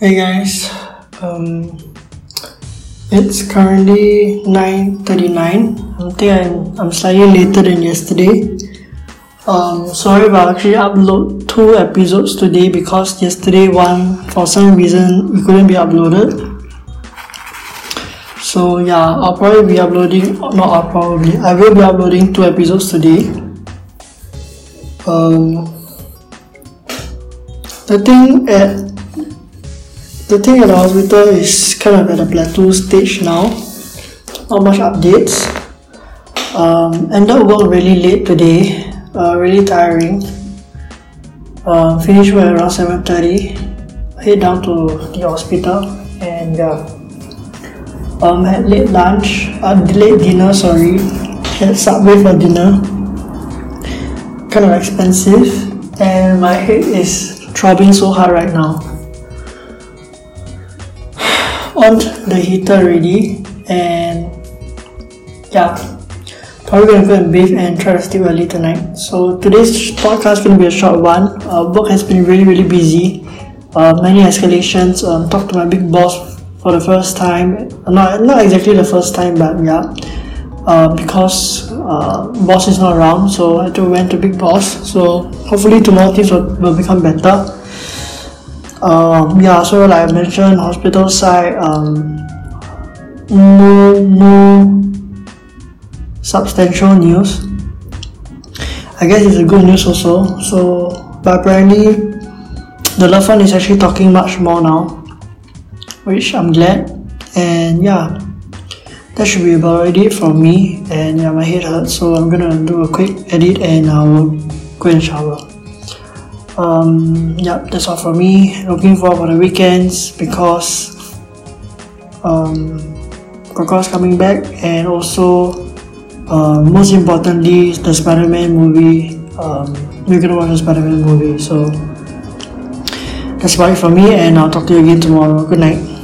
Hey guys, um, it's currently 9.39. I think I'm, I'm slightly later than yesterday. Um, sorry if I actually upload two episodes today because yesterday one, for some reason, it couldn't be uploaded. So yeah, I'll probably be uploading, not I'll probably, I will be uploading two episodes today. Um, the thing at the thing at the hospital is kind of at a plateau stage now. Not much updates. Um, ended work really late today. Uh, really tiring. Um, finished work around seven thirty. Head down to the hospital and yeah. Um, had late lunch. Uh, late dinner. Sorry. Had Subway for dinner. Kind of expensive, and my head is throbbing so hard right now on the heater already and yeah. Probably gonna go and bathe and try to sleep early tonight. So today's podcast is gonna be a short one. Uh, work has been really really busy. Uh, many escalations. Um, talked to my big boss for the first time. Not, not exactly the first time but yeah. Uh, because uh, boss is not around so I had to went to big boss. So hopefully tomorrow things will, will become better um, yeah, so like I mentioned, hospital side, um, no, no substantial news. I guess it's a good news also. So, but apparently, the loved one is actually talking much more now, which I'm glad. And yeah, that should be about it from me. And yeah, my head hurts, so I'm gonna do a quick edit and I'll go and shower um, yeah, that's all for me. Looking forward for the weekends because um, Coco's coming back, and also uh, most importantly, the Spider-Man movie. Um, we're gonna watch the Spider-Man movie, so that's about it for me, and I'll talk to you again tomorrow. Good night.